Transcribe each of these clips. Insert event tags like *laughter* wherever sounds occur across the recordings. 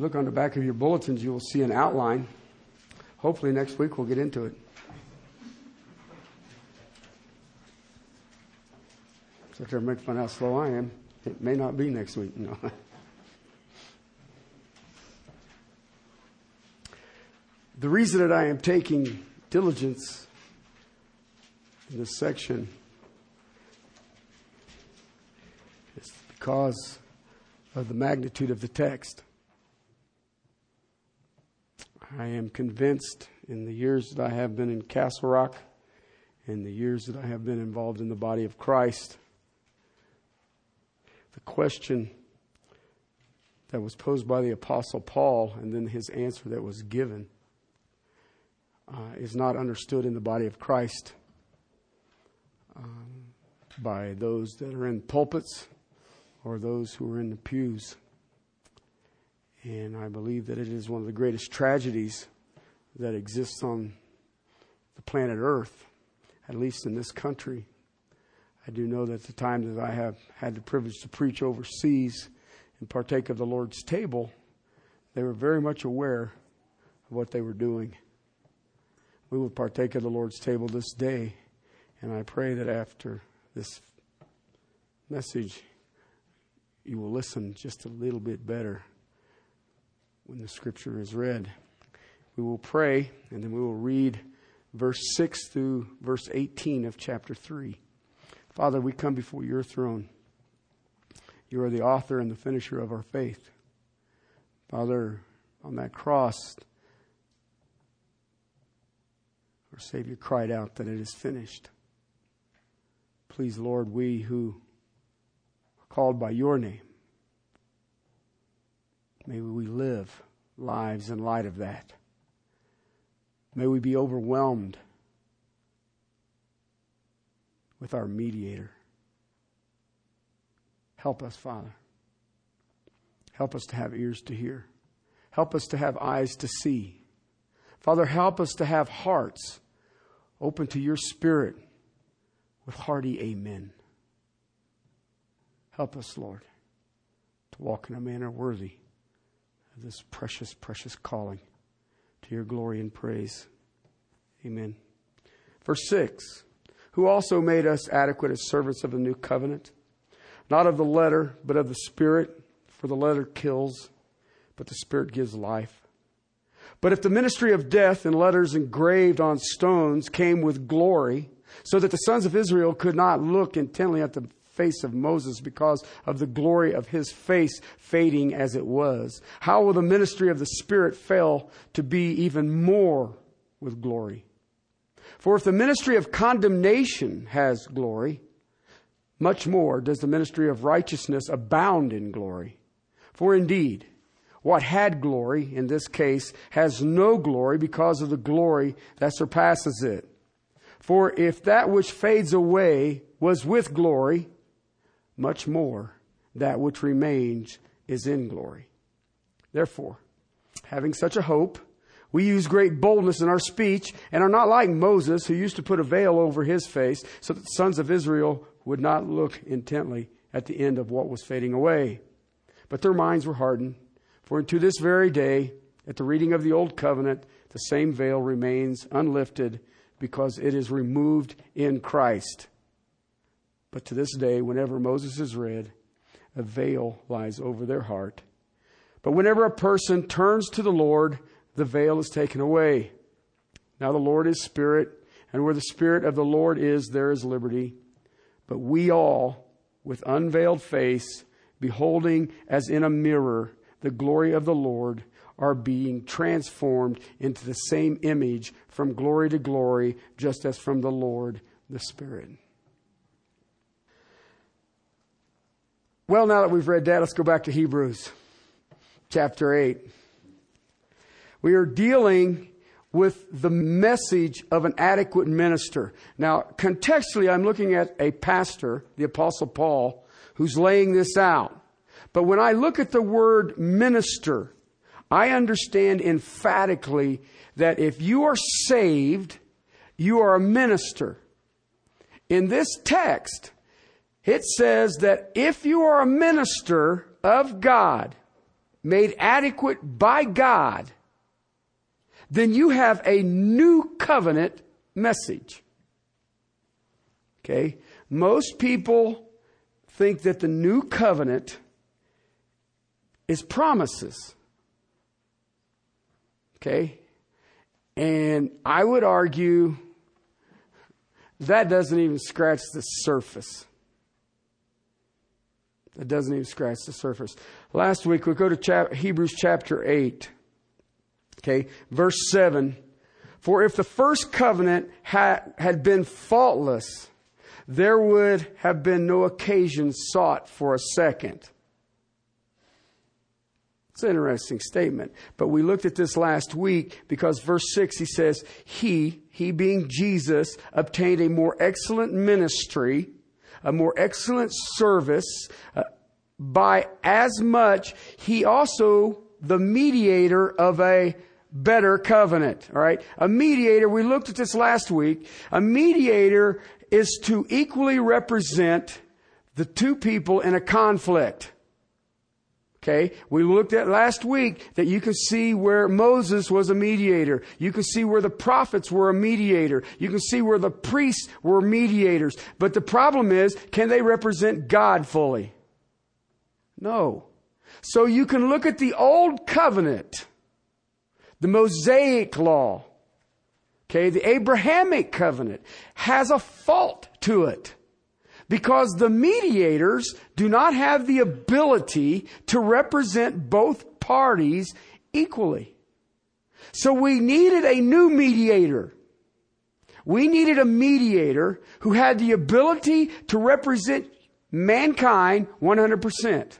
you look on the back of your bulletins, you will see an outline. Hopefully, next week we'll get into it. So, to make fun how slow I am, it may not be next week. No. the reason that I am taking diligence in this section is because of the magnitude of the text. I am convinced in the years that I have been in Castle Rock, in the years that I have been involved in the body of Christ, the question that was posed by the Apostle Paul and then his answer that was given uh, is not understood in the body of Christ um, by those that are in pulpits or those who are in the pews. And I believe that it is one of the greatest tragedies that exists on the planet Earth, at least in this country. I do know that the time that I have had the privilege to preach overseas and partake of the Lord's table, they were very much aware of what they were doing. We will partake of the Lord's table this day, and I pray that after this message, you will listen just a little bit better when the scripture is read. We will pray, and then we will read verse 6 through verse 18 of chapter 3. Father, we come before your throne. You are the author and the finisher of our faith. Father, on that cross, our Savior cried out that it is finished. Please, Lord, we who are called by your name, may we live lives in light of that. May we be overwhelmed with our mediator. Help us, Father. Help us to have ears to hear. Help us to have eyes to see. Father, help us to have hearts open to your spirit with hearty amen. Help us, Lord, to walk in a manner worthy this precious, precious calling to your glory and praise. Amen. Verse 6 Who also made us adequate as servants of the new covenant, not of the letter, but of the Spirit, for the letter kills, but the Spirit gives life. But if the ministry of death in letters engraved on stones came with glory, so that the sons of Israel could not look intently at the face of Moses because of the glory of his face fading as it was. How will the ministry of the Spirit fail to be even more with glory? For if the ministry of condemnation has glory, much more does the ministry of righteousness abound in glory. For indeed, what had glory, in this case, has no glory because of the glory that surpasses it. For if that which fades away was with glory, much more that which remains is in glory. Therefore, having such a hope, we use great boldness in our speech and are not like Moses, who used to put a veil over his face so that the sons of Israel would not look intently at the end of what was fading away. But their minds were hardened. For to this very day, at the reading of the Old Covenant, the same veil remains unlifted because it is removed in Christ. But to this day, whenever Moses is read, a veil lies over their heart. But whenever a person turns to the Lord, the veil is taken away. Now the Lord is Spirit, and where the Spirit of the Lord is, there is liberty. But we all, with unveiled face, beholding as in a mirror the glory of the Lord, are being transformed into the same image from glory to glory, just as from the Lord the Spirit. Well, now that we've read that, let's go back to Hebrews chapter 8. We are dealing with the message of an adequate minister. Now, contextually, I'm looking at a pastor, the Apostle Paul, who's laying this out. But when I look at the word minister, I understand emphatically that if you are saved, you are a minister. In this text, it says that if you are a minister of God, made adequate by God, then you have a new covenant message. Okay? Most people think that the new covenant is promises. Okay? And I would argue that doesn't even scratch the surface. It doesn't even scratch the surface. Last week we go to chap- Hebrews chapter 8. Okay, verse 7. For if the first covenant had, had been faultless, there would have been no occasion sought for a second. It's an interesting statement. But we looked at this last week because verse 6 he says, He, he being Jesus, obtained a more excellent ministry, a more excellent service, uh, by as much he also the mediator of a better covenant. All right. A mediator, we looked at this last week. A mediator is to equally represent the two people in a conflict. Okay, we looked at last week that you can see where Moses was a mediator. You can see where the prophets were a mediator. You can see where the priests were mediators. But the problem is, can they represent God fully? No. So you can look at the old covenant the Mosaic law, okay, the Abrahamic covenant has a fault to it because the mediators do not have the ability to represent both parties equally. So we needed a new mediator. We needed a mediator who had the ability to represent mankind 100%.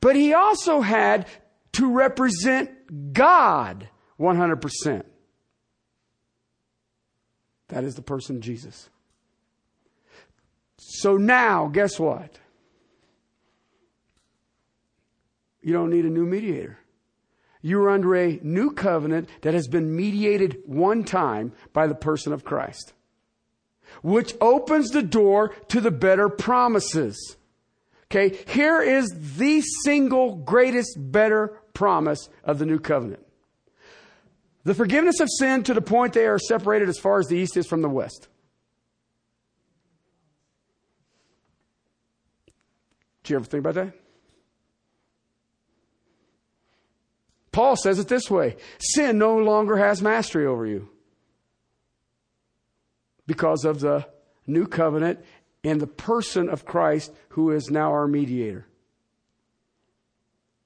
But he also had to represent God 100%. That is the person Jesus. So now, guess what? You don't need a new mediator. You're under a new covenant that has been mediated one time by the person of Christ, which opens the door to the better promises. Okay, here is the single greatest better promise of the new covenant. The forgiveness of sin to the point they are separated as far as the east is from the west. Do you ever think about that? Paul says it this way sin no longer has mastery over you because of the new covenant and the person of Christ who is now our mediator.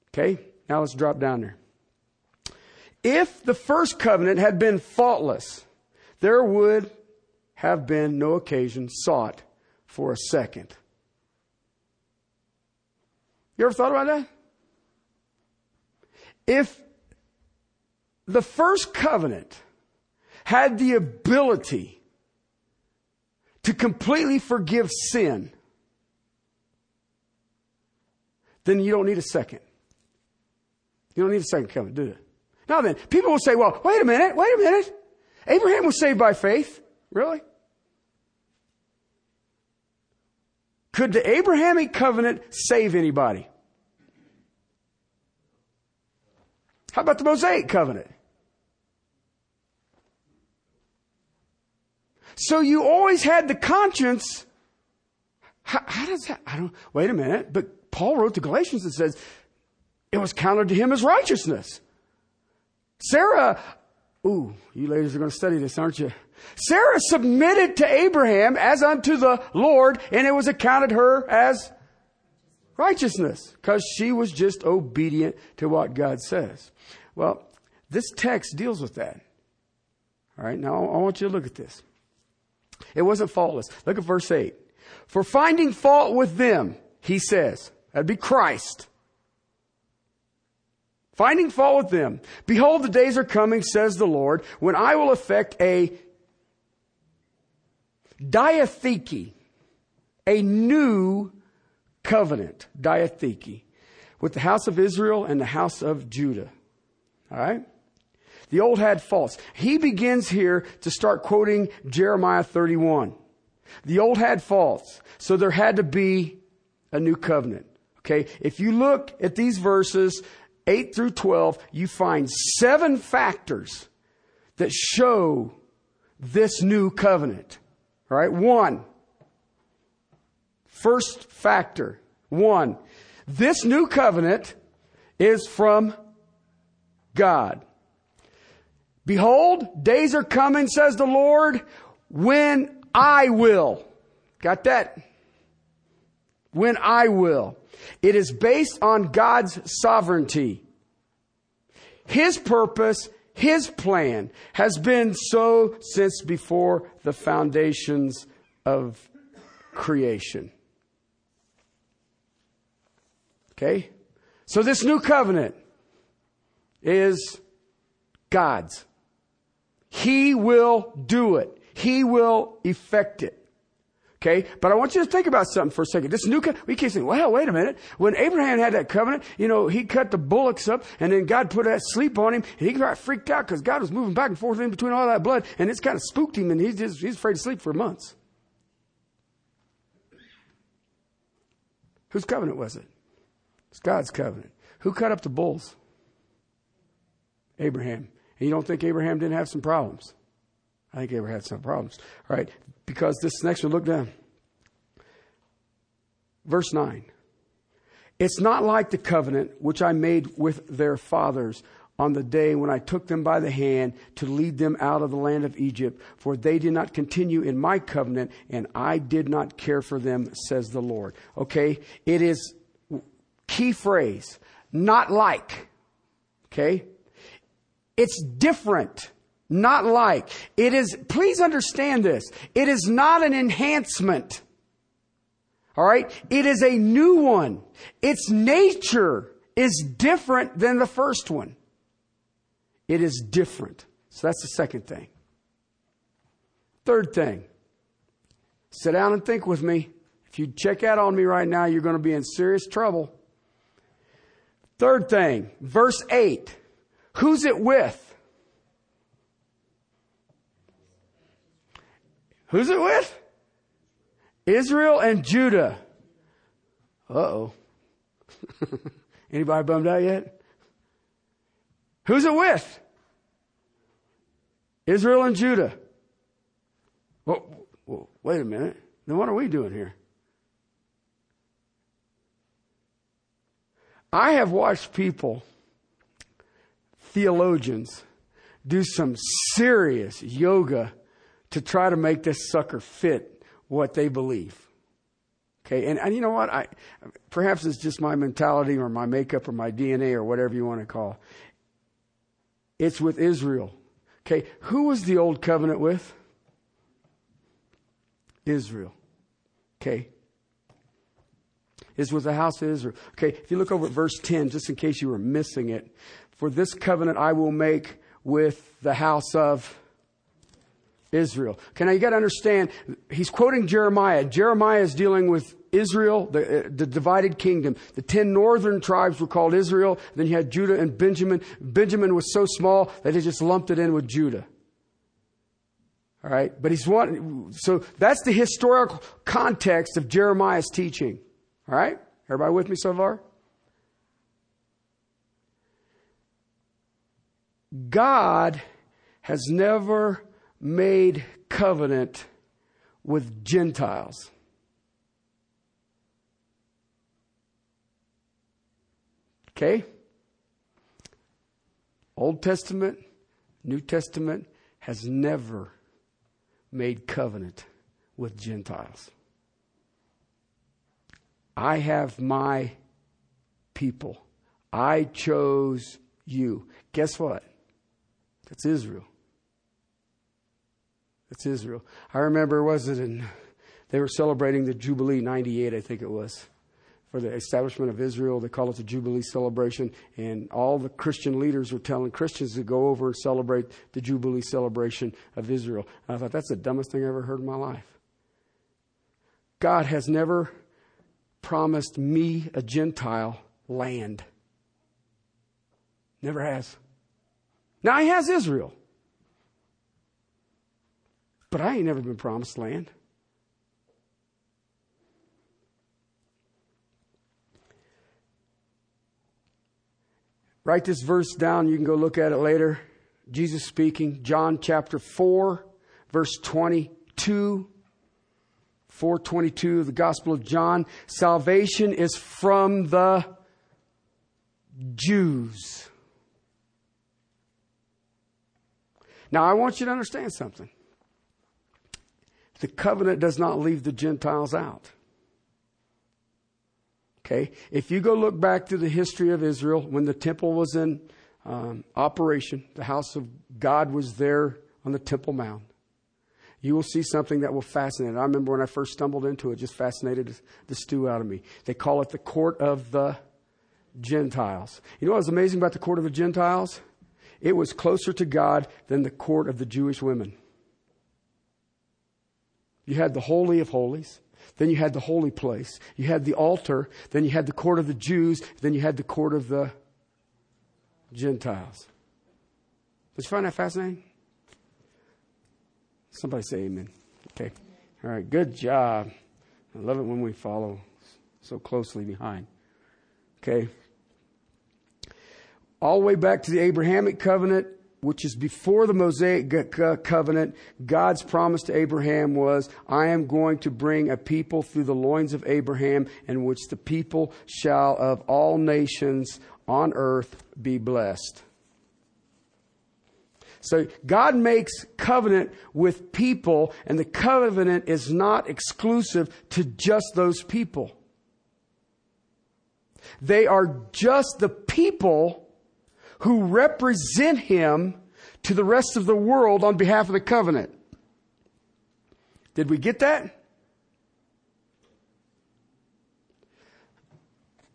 Okay, now let's drop down there. If the first covenant had been faultless, there would have been no occasion sought for a second. You ever thought about that? If the first covenant had the ability to completely forgive sin, then you don't need a second. You don't need a second covenant, do you? Now then, people will say, well, wait a minute, wait a minute. Abraham was saved by faith. Really? Could the Abrahamic covenant save anybody? How about the Mosaic covenant? So you always had the conscience. How, how, does that? I don't, wait a minute. But Paul wrote to Galatians and says, it was counted to him as righteousness. Sarah, ooh, you ladies are going to study this, aren't you? Sarah submitted to Abraham as unto the Lord, and it was accounted her as righteousness because she was just obedient to what God says. Well, this text deals with that. All right, now I want you to look at this. It wasn't faultless. Look at verse 8. For finding fault with them, he says, that'd be Christ. Finding fault with them. Behold, the days are coming, says the Lord, when I will effect a diatheke, a new covenant, diatheke, with the house of Israel and the house of Judah. All right? The old had faults. He begins here to start quoting Jeremiah 31. The old had faults. So there had to be a new covenant. Okay. If you look at these verses, 8 through 12, you find seven factors that show this new covenant. All right, one. First factor, one. This new covenant is from God. Behold, days are coming, says the Lord, when I will. Got that? When I will. It is based on God's sovereignty. His purpose, His plan has been so since before the foundations of creation. Okay? So this new covenant is God's. He will do it. He will effect it. Okay, but I want you to think about something for a second. This new, co- we keep saying, well, wait a minute. When Abraham had that covenant, you know, he cut the bullocks up and then God put that sleep on him and he got freaked out because God was moving back and forth in between all that blood and it's kind of spooked him and he's just, he's afraid to sleep for months. Whose covenant was it? It's God's covenant. Who cut up the bulls? Abraham. And you don't think Abraham didn't have some problems? I think Abraham had some problems. All right, because this next one, look down. Verse 9. It's not like the covenant which I made with their fathers on the day when I took them by the hand to lead them out of the land of Egypt, for they did not continue in my covenant, and I did not care for them, says the Lord. Okay? It is key phrase, not like. Okay? It's different. Not like. It is, please understand this. It is not an enhancement. All right? It is a new one. Its nature is different than the first one. It is different. So that's the second thing. Third thing. Sit down and think with me. If you check out on me right now, you're going to be in serious trouble. Third thing, verse 8. Who's it with? Who's it with? Israel and Judah. Uh oh. *laughs* Anybody bummed out yet? Who's it with? Israel and Judah. Well, well, wait a minute. Then what are we doing here? I have watched people, theologians, do some serious yoga to try to make this sucker fit what they believe. Okay, and, and you know what? I perhaps it's just my mentality or my makeup or my DNA or whatever you want to call. It's with Israel. Okay, who was the old covenant with? Israel. Okay. Is with the house of Israel. Okay, if you look over at verse 10, just in case you were missing it, for this covenant I will make with the house of Israel. Okay, now you got to understand, he's quoting Jeremiah. Jeremiah is dealing with Israel, the, uh, the divided kingdom. The ten northern tribes were called Israel. Then you had Judah and Benjamin. Benjamin was so small that they just lumped it in with Judah. All right, but he's one. So that's the historical context of Jeremiah's teaching. All right, everybody with me so far? God has never made covenant with Gentiles. Okay? Old Testament, New Testament has never made covenant with Gentiles. I have my people. I chose you. Guess what? That's Israel. That's Israel. I remember, was it in, they were celebrating the Jubilee, 98, I think it was, for the establishment of Israel. They call it the Jubilee celebration. And all the Christian leaders were telling Christians to go over and celebrate the Jubilee celebration of Israel. And I thought, that's the dumbest thing I ever heard in my life. God has never promised me, a Gentile, land. Never has. Now, He has Israel. But I ain't never been promised land. Write this verse down. You can go look at it later. Jesus speaking, John chapter 4, verse 22. 422 of the Gospel of John. Salvation is from the Jews. Now, I want you to understand something. The covenant does not leave the Gentiles out. Okay? If you go look back to the history of Israel, when the temple was in um, operation, the house of God was there on the Temple Mount. You will see something that will fascinate. I remember when I first stumbled into it, just fascinated the stew out of me. They call it the court of the Gentiles. You know what was amazing about the court of the Gentiles? It was closer to God than the court of the Jewish women. You had the Holy of Holies. Then you had the holy place. You had the altar. Then you had the court of the Jews. Then you had the court of the Gentiles. Did you find that fascinating? Somebody say amen. Okay. All right. Good job. I love it when we follow so closely behind. Okay. All the way back to the Abrahamic covenant, which is before the Mosaic covenant, God's promise to Abraham was, I am going to bring a people through the loins of Abraham, in which the people shall of all nations on earth be blessed. So God makes covenant with people, and the covenant is not exclusive to just those people. They are just the people who represent him to the rest of the world on behalf of the covenant. Did we get that?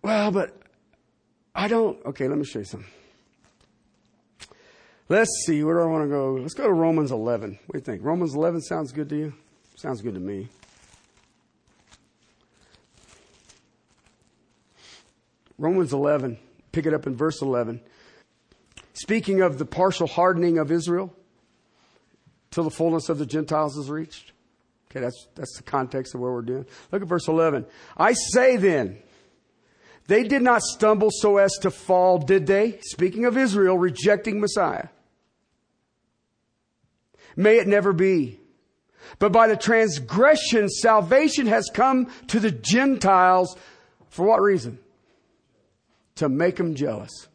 Well, but I don't. Okay, let me show you something. Let's see, where do I want to go? Let's go to Romans 11. What do you think? Romans 11 sounds good to you? Sounds good to me. Romans 11, pick it up in verse 11. Speaking of the partial hardening of Israel till the fullness of the Gentiles is reached. Okay, that's, that's the context of what we're doing. Look at verse 11. I say then, they did not stumble so as to fall, did they? Speaking of Israel rejecting Messiah. May it never be. But by the transgression, salvation has come to the Gentiles. For what reason? To make them jealous.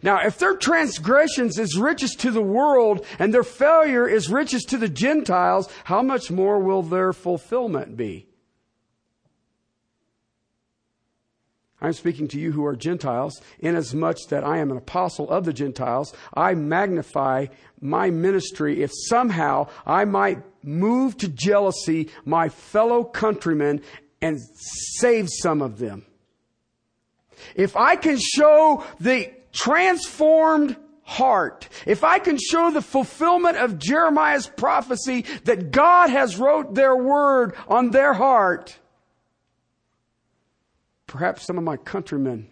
Now, if their transgressions is riches to the world and their failure is riches to the Gentiles, how much more will their fulfillment be? I'm speaking to you who are Gentiles, inasmuch that I am an apostle of the Gentiles. I magnify my ministry if somehow I might move to jealousy my fellow countrymen and save some of them. If I can show the transformed heart, if I can show the fulfillment of Jeremiah's prophecy that God has wrote their word on their heart, perhaps some of my countrymen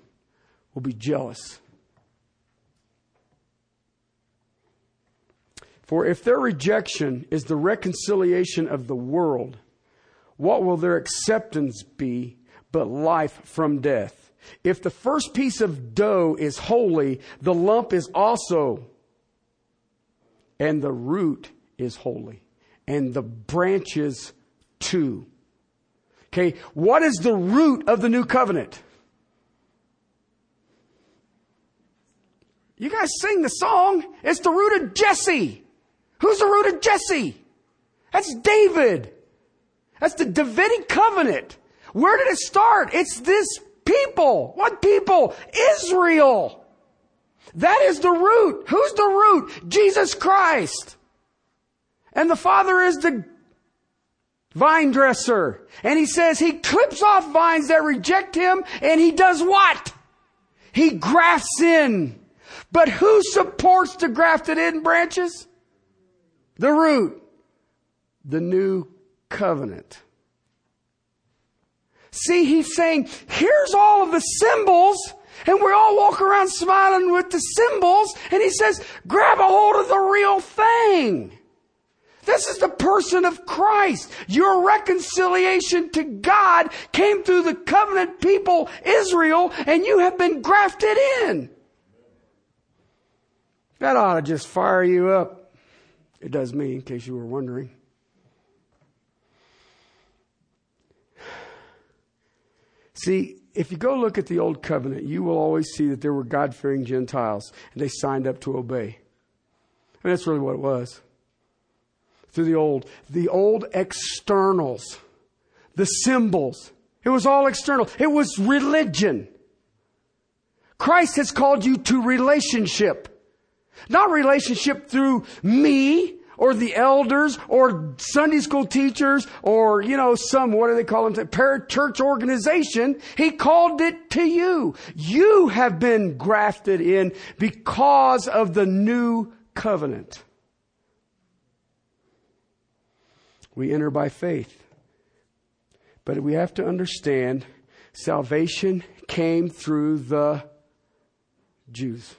will be jealous. For if their rejection is the reconciliation of the world, what will their acceptance be but life from death? If the first piece of dough is holy, the lump is also, and the root is holy, and the branches too. Okay, what is the root of the new covenant? You guys sing the song. It's the root of Jesse. Who's the root of Jesse? That's David. That's the Davidic covenant. Where did it start? It's this people. What people? Israel. That is the root. Who's the root? Jesus Christ. And the Father is the vine dresser. And he says he clips off vines that reject him and he does what? He grafts in. But who supports the grafted in branches? The root. The new covenant. See, he's saying, here's all of the symbols, and we all walk around smiling with the symbols, and he says, grab a hold of the real thing. This is the person of Christ. Your reconciliation to God came through the covenant people, Israel, and you have been grafted in. That ought to just fire you up. It does me, in case you were wondering. See, if you go look at the Old Covenant, you will always see that there were God fearing Gentiles and they signed up to obey. And that's really what it was. Through the old, the old externals, the symbols. It was all external. It was religion. Christ has called you to relationship. Not relationship through me or the elders or Sunday school teachers or, you know, some, what do they call them? Parachurch organization. He called it to you. You have been grafted in because of the new covenant. We enter by faith. But we have to understand salvation came through the Jews.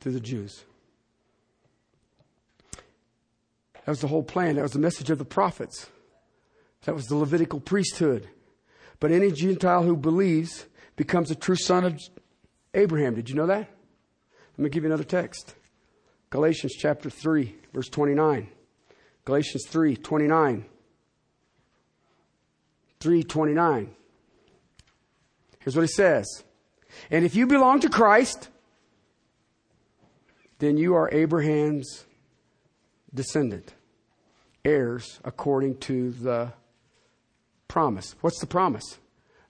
Through the Jews. That was the whole plan. That was the message of the prophets. That was the Levitical priesthood. But any Gentile who believes becomes a true son of Abraham. Did you know that? Let me give you another text. Galatians chapter 3, verse 29. Galatians 3, 29. 329. Here's what he says. And if you belong to Christ, then you are Abraham's descendant, heirs according to the promise. What's the promise?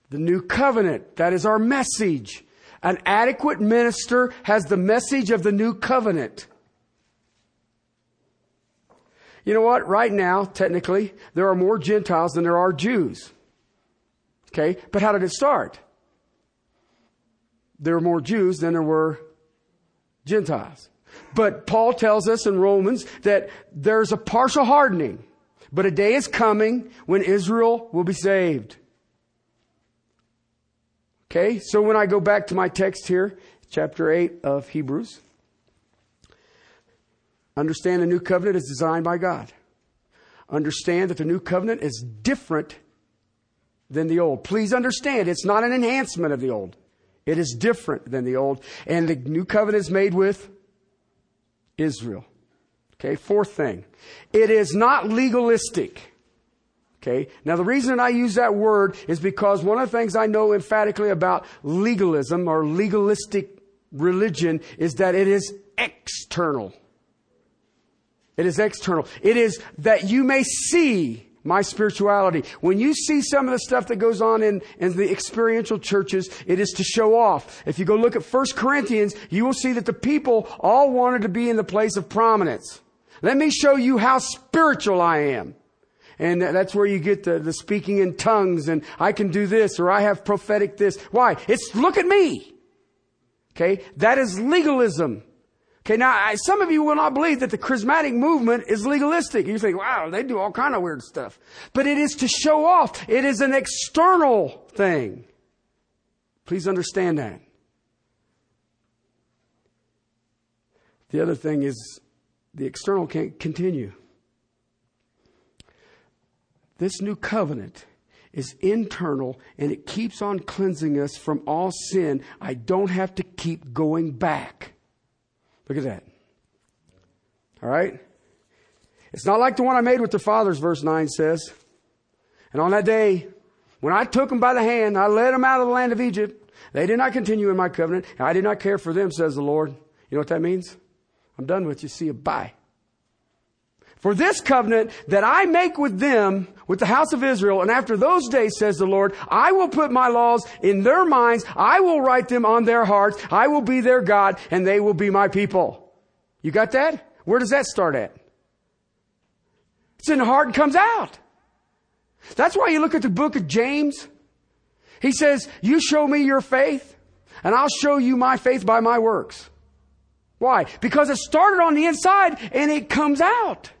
The new covenant. That is our message. An adequate minister has the message of the new covenant. You know what? Right now, technically, there are more Gentiles than there are Jews. Okay? But how did it start? There were more Jews than there were Gentiles. But Paul tells us in Romans that there's a partial hardening, but a day is coming when Israel will be saved. Okay, so when I go back to my text here, chapter 8 of Hebrews, understand the new covenant is designed by God. Understand that the new covenant is different than the old. Please understand, it's not an enhancement of the old. It is different than the old. And the new covenant is made with Israel. Okay, fourth thing. It is not legalistic. Okay, now the reason I use that word is because one of the things I know emphatically about legalism or legalistic religion is that it is external. It is external. It is that you may see my spirituality. When you see some of the stuff that goes on in, in the experiential churches, it is to show off. If you go look at 1 Corinthians, you will see that the people all wanted to be in the place of prominence. Let me show you how spiritual I am. And that's where you get the, the speaking in tongues and I can do this or I have prophetic this. Why? It's look at me. Okay. That is legalism. Okay, now I, some of you will not believe that the charismatic movement is legalistic. You think, wow, they do all kind of weird stuff. But it is to show off. It is an external thing. Please understand that. The other thing is the external can't continue. This new covenant is internal and it keeps on cleansing us from all sin. I don't have to keep going back. Look at that. All right? It's not like the one I made with their fathers, verse 9 says. And on that day, when I took them by the hand, I led them out of the land of Egypt. They did not continue in my covenant. And I did not care for them, says the Lord. You know what that means? I'm done with you. See you. Bye. For this covenant that I make with them, with the house of Israel, and after those days, says the Lord, I will put my laws in their minds. I will write them on their hearts. I will be their God, and they will be my people. You got that? Where does that start at? It's in the heart and comes out. That's why you look at the book of James. He says, you show me your faith, and I'll show you my faith by my works. Why? Because it started on the inside and it comes out.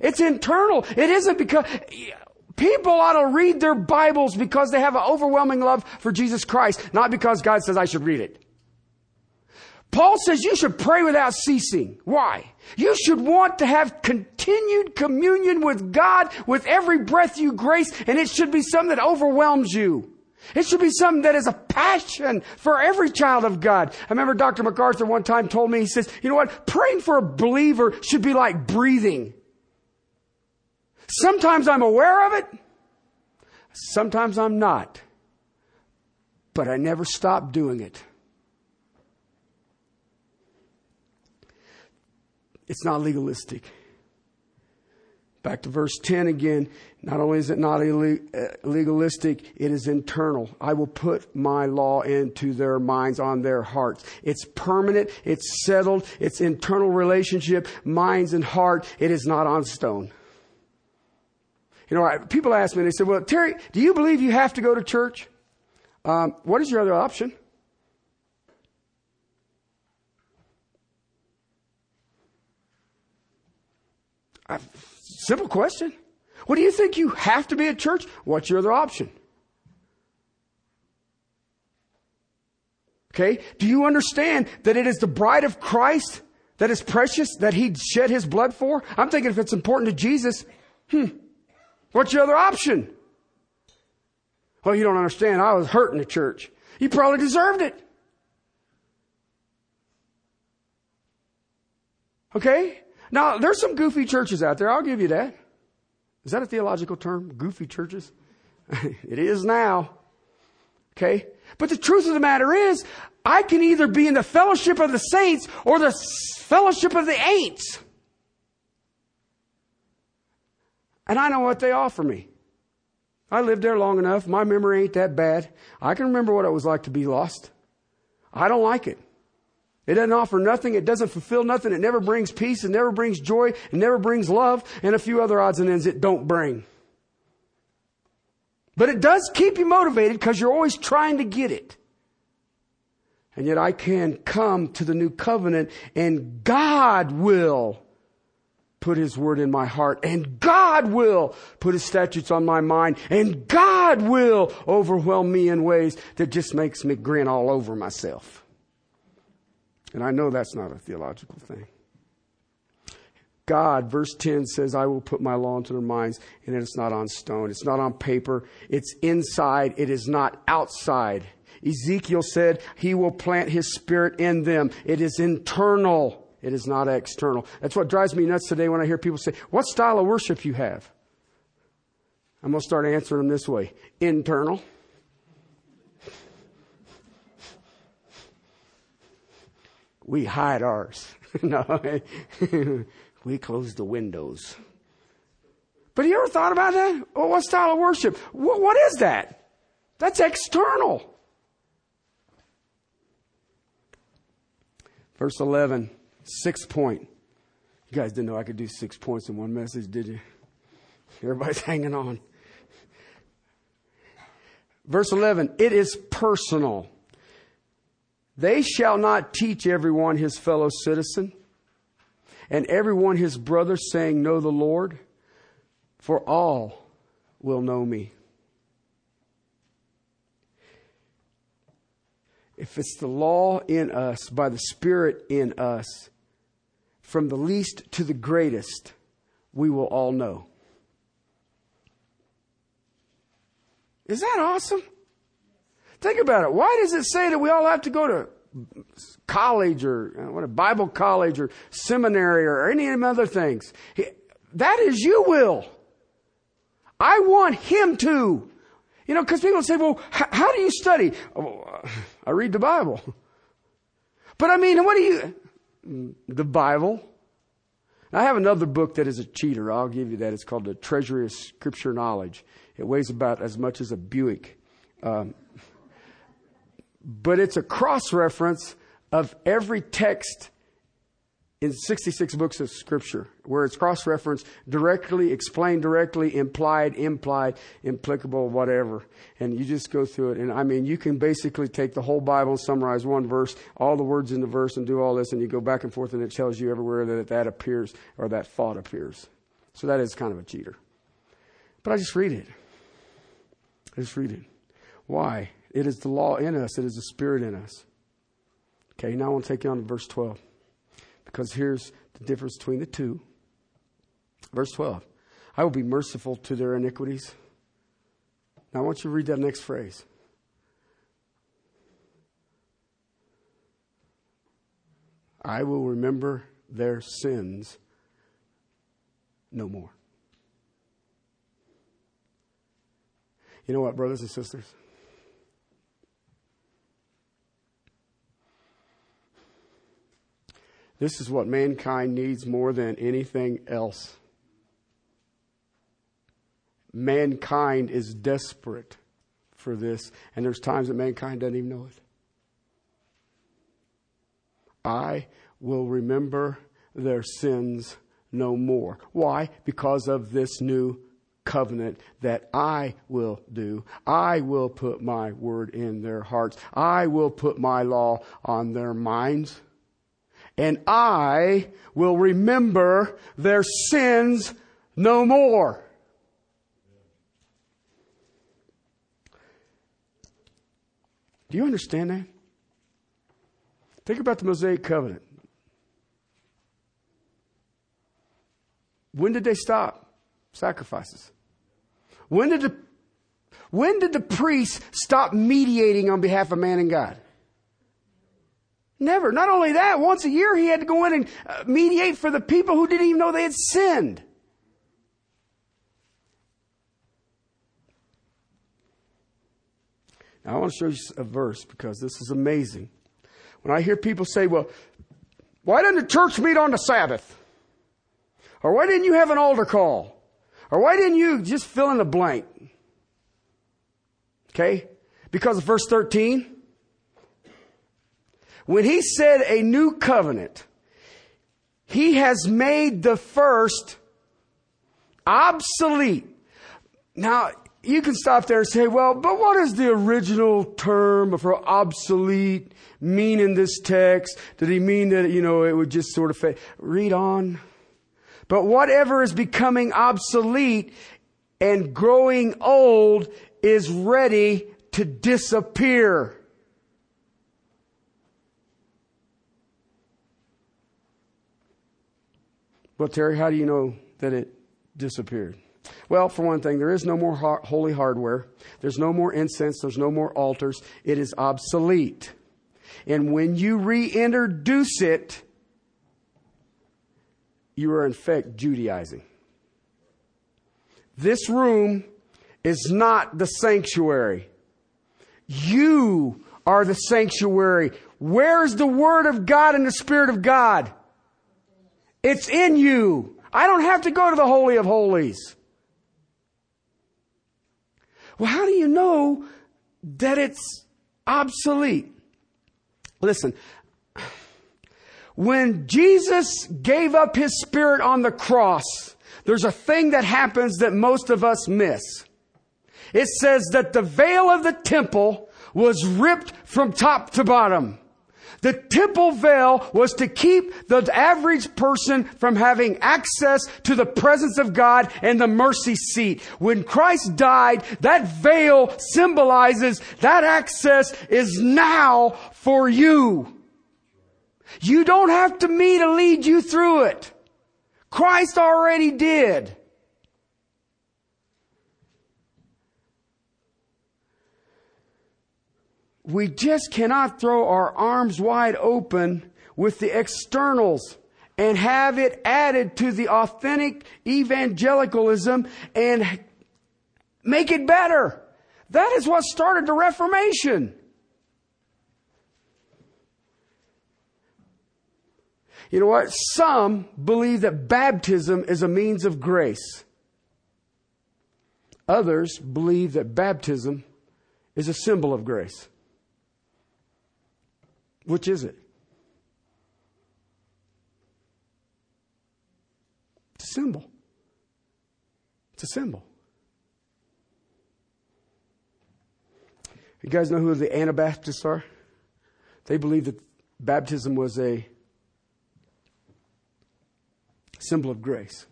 It's internal. It isn't because people ought to read their Bibles because they have an overwhelming love for Jesus Christ, not because God says I should read it. Paul says you should pray without ceasing. Why? You should want to have continued communion with God with every breath you grace, and it should be something that overwhelms you. It should be something that is a passion for every child of God. I remember Dr. MacArthur one time told me, he says, you know what? Praying for a believer should be like breathing. Sometimes I'm aware of it. Sometimes I'm not. But I never stop doing it. It's not legalistic. Back to verse 10 again. Not only is it not uh, legalistic, it is internal. I will put my law into their minds, on their hearts. It's permanent, it's settled, it's internal relationship, minds and heart. It is not on stone. You know, people ask me, they say, well, Terry, do you believe you have to go to church? Um, what is your other option? Simple question. What do you think you have to be at church? What's your other option? Okay? Do you understand that it is the bride of Christ that is precious, that he shed his blood for? I'm thinking if it's important to Jesus, hmm, what's your other option? Well, you don't understand. I was hurt in the church. You probably deserved it. Okay? Now, there's some goofy churches out there. I'll give you that. Is that a theological term? Goofy churches? *laughs* it is now. Okay? But the truth of the matter is, I can either be in the fellowship of the saints or the fellowship of the ain'ts. And I know what they offer me. I lived there long enough. My memory ain't that bad. I can remember what it was like to be lost. I don't like it. It doesn't offer nothing. It doesn't fulfill nothing. It never brings peace. It never brings joy. It never brings love and a few other odds and ends it don't bring. But it does keep you motivated because you're always trying to get it. And yet I can come to the new covenant and God will put his word in my heart and God will put his statutes on my mind and God will overwhelm me in ways that just makes me grin all over myself. And I know that's not a theological thing. God, verse 10 says, I will put my law into their minds, and it's not on stone. It's not on paper. It's inside. It is not outside. Ezekiel said, He will plant His Spirit in them. It is internal. It is not external. That's what drives me nuts today when I hear people say, What style of worship you have? I'm going to start answering them this way internal. we hide ours. *laughs* no, *laughs* we close the windows. But you ever thought about that? Oh, what style of worship? What, what is that? That's external. Verse 11, sixth point. You guys didn't know I could do six points in one message, did you? Everybody's *laughs* hanging on. Verse 11, it is personal. They shall not teach everyone his fellow citizen, and everyone his brother, saying, Know the Lord, for all will know me. If it's the law in us, by the Spirit in us, from the least to the greatest, we will all know. Is that awesome? Think about it. Why does it say that we all have to go to college or what a Bible college or seminary or any of other things? That is you will. I want him to. You know, because people say, well, h- how do you study? Oh, I read the Bible. But I mean, what do you, the Bible. I have another book that is a cheater. I'll give you that. It's called The Treasury of Scripture Knowledge. It weighs about as much as a Buick. Um, but it's a cross reference of every text in 66 books of scripture where it's cross referenced directly, explained directly, implied, implied, implicable, whatever. And you just go through it. And I mean, you can basically take the whole Bible and summarize one verse, all the words in the verse, and do all this, and you go back and forth, and it tells you everywhere that that appears or that thought appears. So that is kind of a cheater. But I just read it. I just read it. Why? It is the law in us, it is the Spirit in us. Okay, now I want to take you on to verse 12. Because here's the difference between the two. Verse 12 I will be merciful to their iniquities. Now I want you to read that next phrase. I will remember their sins no more. You know what, brothers and sisters? This is what mankind needs more than anything else. Mankind is desperate for this, and there's times that mankind doesn't even know it. I will remember their sins no more. Why? Because of this new covenant that I will do. I will put my word in their hearts. I will put my law on their minds. And I will remember their sins no more. Do you understand that? Think about the Mosaic covenant. When did they stop sacrifices? When did the when did the priest stop mediating on behalf of man and God? Never. Not only that, once a year he had to go in and uh, mediate for the people who didn't even know they had sinned. Now, I want to show you a verse because this is amazing. When I hear people say, well, why didn't the church meet on the Sabbath? Or why didn't you have an altar call? Or why didn't you just fill in the blank? Okay? Because of verse 13. When he said a new covenant, he has made the first obsolete. Now, you can stop there and say, well, but what does the original term for obsolete mean in this text? Did he mean that, you know, it would just sort of fade? Read on. But whatever is becoming obsolete and growing old is ready to disappear. Well, Terry, how do you know that it disappeared? Well, for one thing, there is no more holy hardware. There's no more incense. There's no more altars. It is obsolete. And when you reintroduce it, you are in fact Judaizing. This room is not the sanctuary. You are the sanctuary. Where's the Word of God and the Spirit of God? It's in you. I don't have to go to the Holy of Holies. Well, how do you know that it's obsolete? Listen, when Jesus gave up his spirit on the cross, there's a thing that happens that most of us miss. It says that the veil of the temple was ripped from top to bottom. The temple veil was to keep the average person from having access to the presence of God and the mercy seat. When Christ died, that veil symbolizes that access is now for you. You don't have to me to lead you through it. Christ already did. We just cannot throw our arms wide open with the externals and have it added to the authentic evangelicalism and make it better. That is what started the Reformation. You know what? Some believe that baptism is a means of grace. Others believe that baptism is a symbol of grace. Which is it? It's a symbol. It's a symbol. You guys know who the Anabaptists are? They believe that baptism was a symbol of grace.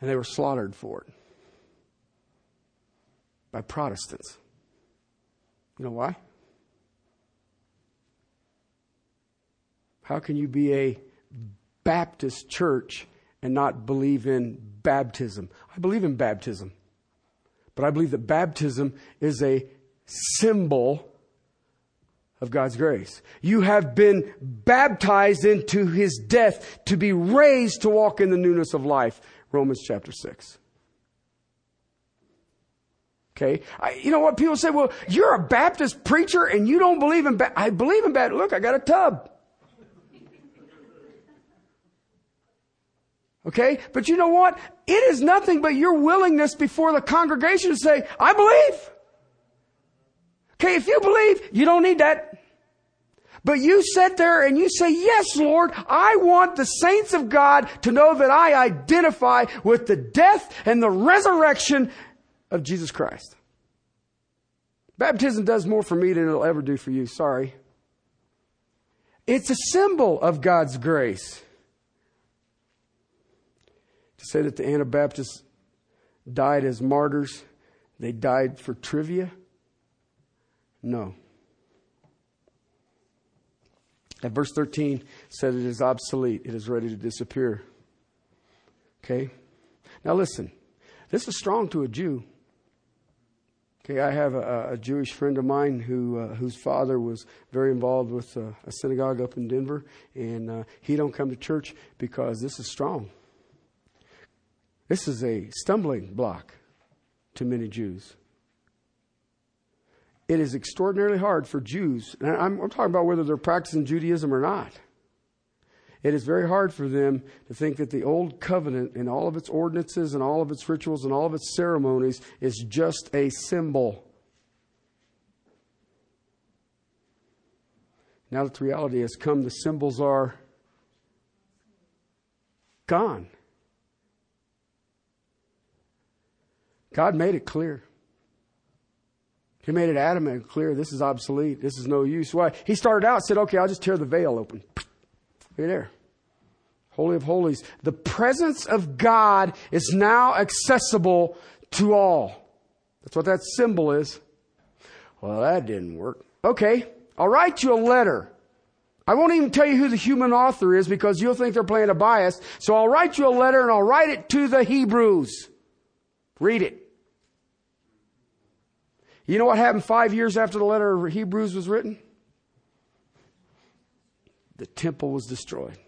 And they were slaughtered for it by Protestants. You know why? How can you be a Baptist church and not believe in baptism? I believe in baptism. But I believe that baptism is a symbol of God's grace. You have been baptized into his death to be raised to walk in the newness of life. Romans chapter 6. Okay. I, you know what? People say, well, you're a Baptist preacher and you don't believe in, ba-. I believe in baptism. Look, I got a tub. Okay? But you know what? It is nothing but your willingness before the congregation to say, I believe. Okay, if you believe, you don't need that. But you sit there and you say, yes, Lord, I want the saints of God to know that I identify with the death and the resurrection of Jesus Christ. Baptism does more for me than it'll ever do for you. Sorry. It's a symbol of God's grace. Say that the Anabaptists died as martyrs, they died for trivia? No. And verse 13 said it is obsolete, it is ready to disappear. Okay? Now listen, this is strong to a Jew. Okay, I have a, a Jewish friend of mine who uh, whose father was very involved with uh, a synagogue up in Denver, and uh, he don't come to church because this is strong. This is a stumbling block to many Jews. It is extraordinarily hard for Jews, and I'm, I'm talking about whether they're practicing Judaism or not. It is very hard for them to think that the old covenant and all of its ordinances and all of its rituals and all of its ceremonies is just a symbol. Now that the reality has come, the symbols are gone. God made it clear. He made it adamant and clear this is obsolete. This is no use. Why? He started out said, okay, I'll just tear the veil open. Right there. Holy of Holies. The presence of God is now accessible to all. That's what that symbol is. Well, that didn't work. Okay, I'll write you a letter. I won't even tell you who the human author is because you'll think they're playing a bias. So I'll write you a letter and I'll write it to the Hebrews. Read it. You know what happened five years after the letter of Hebrews was written? The temple was destroyed.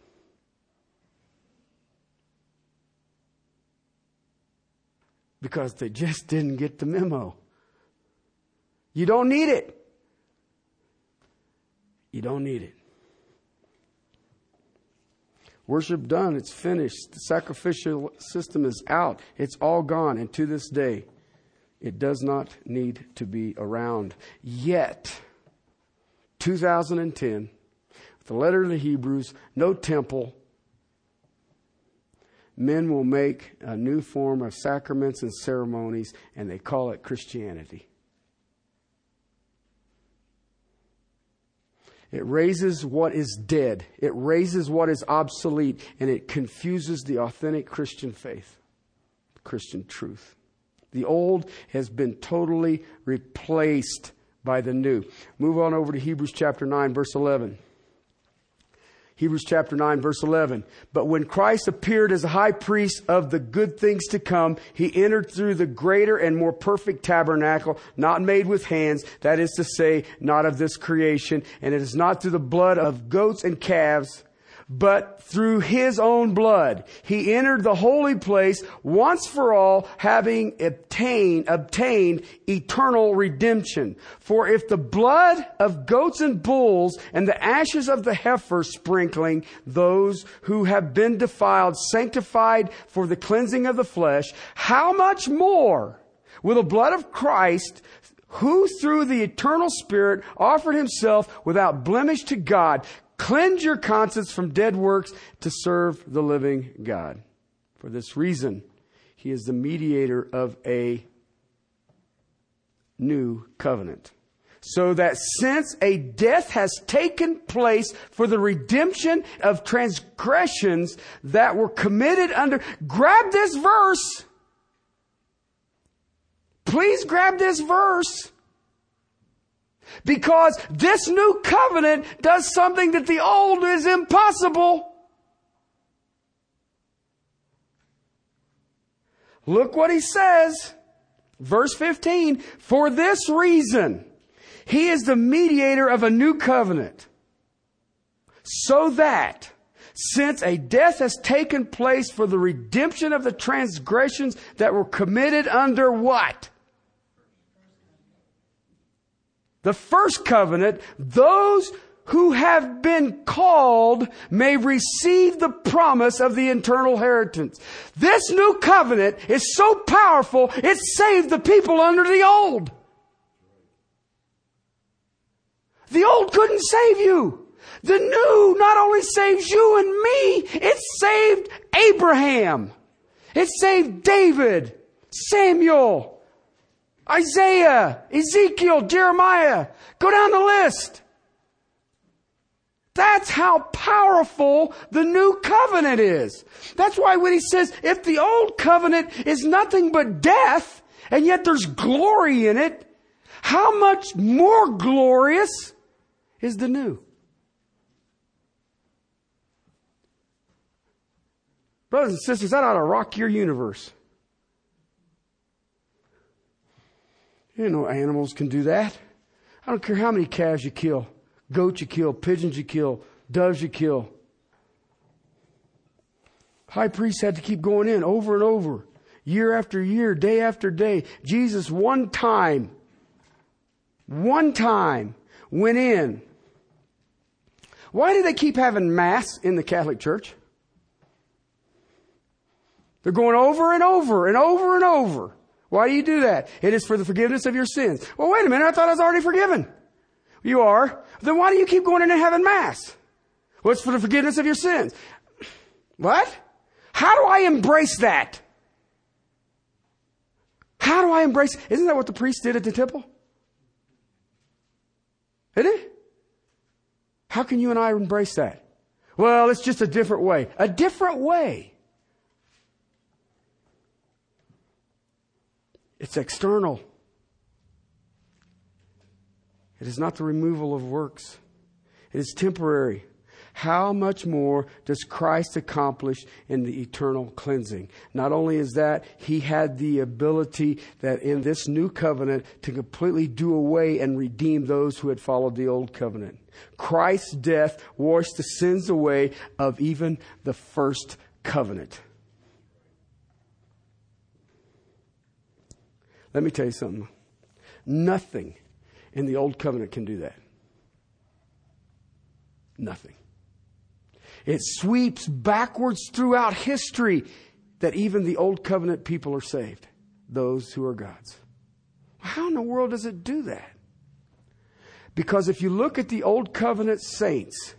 Because they just didn't get the memo. You don't need it. You don't need it. Worship done, it's finished. The sacrificial system is out. It's all gone. And to this day, it does not need to be around. Yet, 2010, the letter of the Hebrews, no temple. Men will make a new form of sacraments and ceremonies, and they call it Christianity. It raises what is dead. It raises what is obsolete, and it confuses the authentic Christian faith, Christian truth. The old has been totally replaced by the new. Move on over to Hebrews chapter 9, verse 11. Hebrews chapter 9, verse 11. But when Christ appeared as a high priest of the good things to come, he entered through the greater and more perfect tabernacle, not made with hands, that is to say, not of this creation, and it is not through the blood of goats and calves but through his own blood he entered the holy place once for all having obtained obtained eternal redemption. For if the blood of goats and bulls and the ashes of the heifer sprinkling those who have been defiled sanctified for the cleansing of the flesh how much more will the blood of Christ who through the eternal Spirit offered himself without blemish to God, Cleanse your conscience from dead works to serve the living God. For this reason, he is the mediator of a new covenant. So that since a death has taken place for the redemption of transgressions that were committed under, grab this verse. Please grab this verse. Because this new covenant does something that the old is impossible. Look what he says. Verse 15. For this reason, he is the mediator of a new covenant. So that, since a death has taken place for the redemption of the transgressions that were committed under what? The first covenant, those who have been called may receive the promise of the eternal inheritance. This new covenant is so powerful, it saved the people under the old. The old couldn't save you. The new not only saves you and me, it saved Abraham. It saved David, Samuel, Isaiah, Ezekiel, Jeremiah. Go down the list. That's how powerful the new covenant is. That's why when he says, if the old covenant is nothing but death, and yet there's glory in it, how much more glorious is the new? Brothers and sisters, that ought to rock your universe. You know animals can do that. I don't care how many calves you kill, goats you kill, pigeons you kill, doves you kill. High priest had to keep going in over and over, year after year, day after day. Jesus one time, one time went in. Why do they keep having mass in the Catholic Church? They're going over and over and over and over. Why do you do that? It is for the forgiveness of your sins. Well, wait a minute. I thought I was already forgiven. You are. Then why do you keep going in and having mass? Well, it's for the forgiveness of your sins. What? How do I embrace that? How do I embrace? Isn't that what the priest did at the temple? Isn't it? How can you and I embrace that? Well, it's just a different way. A different way. It's external. It is not the removal of works. It is temporary. How much more does Christ accomplish in the eternal cleansing? Not only is that, He had the ability that in this new covenant to completely do away and redeem those who had followed the old covenant. Christ's death washed the sins away of even the first covenant. Let me tell you something. Nothing in the old covenant can do that. Nothing. It sweeps backwards throughout history that even the old covenant people are saved, those who are God's. How in the world does it do that? Because if you look at the old covenant saints,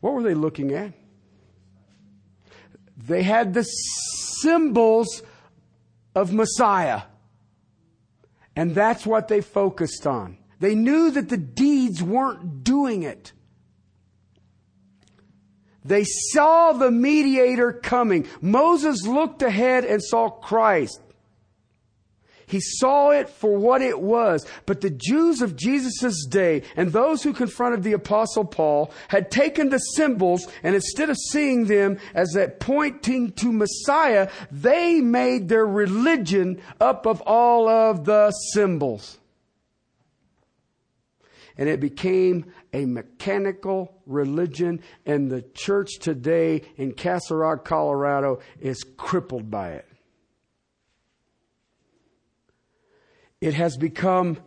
what were they looking at? They had the symbols of Messiah. And that's what they focused on. They knew that the deeds weren't doing it. They saw the mediator coming. Moses looked ahead and saw Christ. He saw it for what it was. But the Jews of Jesus' day and those who confronted the apostle Paul had taken the symbols and instead of seeing them as that pointing to Messiah, they made their religion up of all of the symbols. And it became a mechanical religion and the church today in Castle Rock, Colorado is crippled by it. It has become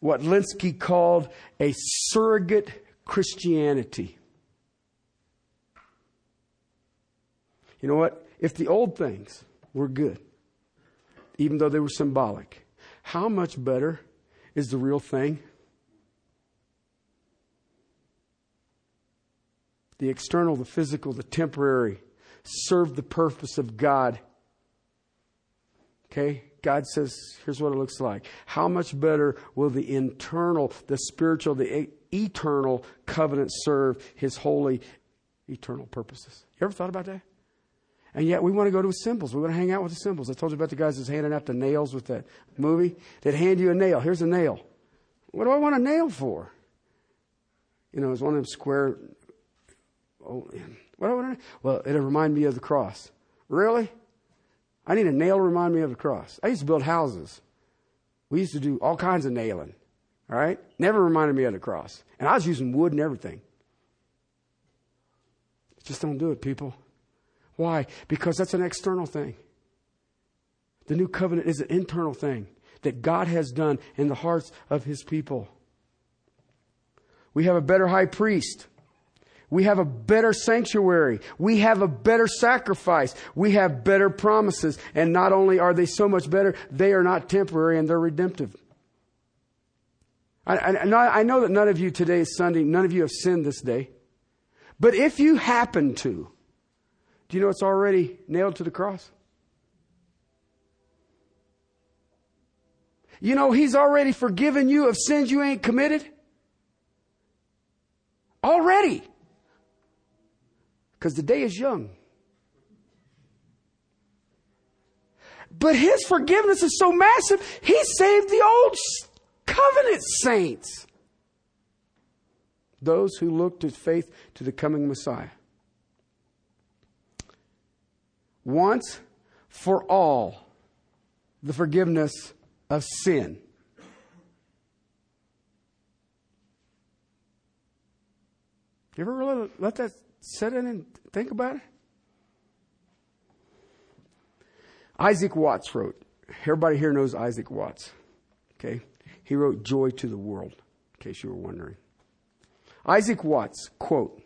what Lenski called a surrogate Christianity. You know what? If the old things were good, even though they were symbolic, how much better is the real thing? The external, the physical, the temporary serve the purpose of God. Okay? God says, here's what it looks like. How much better will the internal, the spiritual, the eternal covenant serve his holy, eternal purposes? You ever thought about that? And yet we want to go to symbols. We want to hang out with the symbols. I told you about the guys that's handing out the nails with that movie. They'd hand you a nail. Here's a nail. What do I want a nail for? You know, it's one of them square. Oh, what do I want? Well, it'll remind me of the cross. Really? I need a nail to remind me of the cross. I used to build houses. We used to do all kinds of nailing. All right? Never reminded me of the cross. And I was using wood and everything. Just don't do it, people. Why? Because that's an external thing. The new covenant is an internal thing that God has done in the hearts of his people. We have a better high priest. We have a better sanctuary. We have a better sacrifice. We have better promises. And not only are they so much better, they are not temporary and they're redemptive. I, I, I know that none of you today is Sunday, none of you have sinned this day. But if you happen to, do you know it's already nailed to the cross? You know, He's already forgiven you of sins you ain't committed. Already. Because the day is young. But His forgiveness is so massive, He saved the old covenant saints. Those who looked to faith to the coming Messiah. Once for all, the forgiveness of sin. You ever really let that sit in and think about it? Isaac Watts wrote, everybody here knows Isaac Watts. Okay? He wrote Joy to the World, in case you were wondering. Isaac Watts, quote,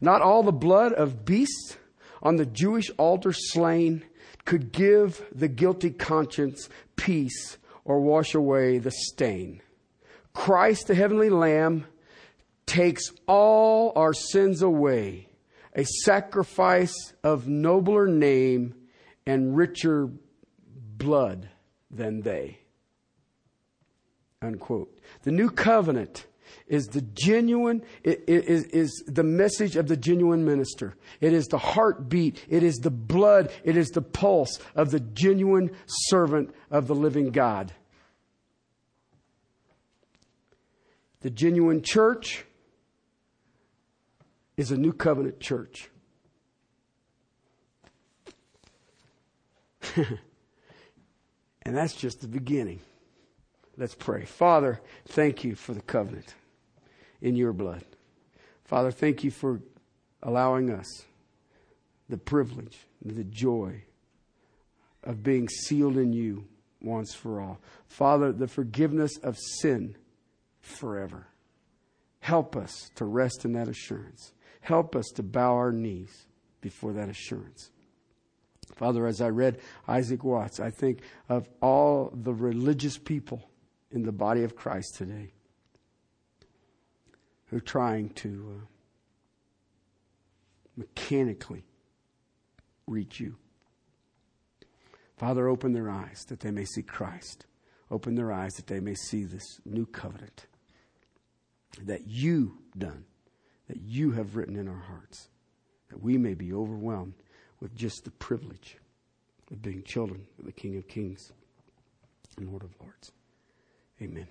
Not all the blood of beasts on the Jewish altar slain could give the guilty conscience peace or wash away the stain. Christ, the heavenly Lamb, takes all our sins away, a sacrifice of nobler name and richer blood than they. Unquote. The new covenant is the genuine, is, is the message of the genuine minister. It is the heartbeat. It is the blood. It is the pulse of the genuine servant of the living God. The genuine church is a new covenant church. *laughs* and that's just the beginning. Let's pray. Father, thank you for the covenant in your blood. Father, thank you for allowing us the privilege, the joy of being sealed in you once for all. Father, the forgiveness of sin forever. Help us to rest in that assurance. Help us to bow our knees before that assurance. Father, as I read Isaac Watts, I think of all the religious people in the body of Christ today who are trying to uh, mechanically reach you. Father, open their eyes that they may see Christ. Open their eyes that they may see this new covenant that you done, that you have written in our hearts, that we may be overwhelmed with just the privilege of being children of the King of Kings and Lord of Lords. Amen.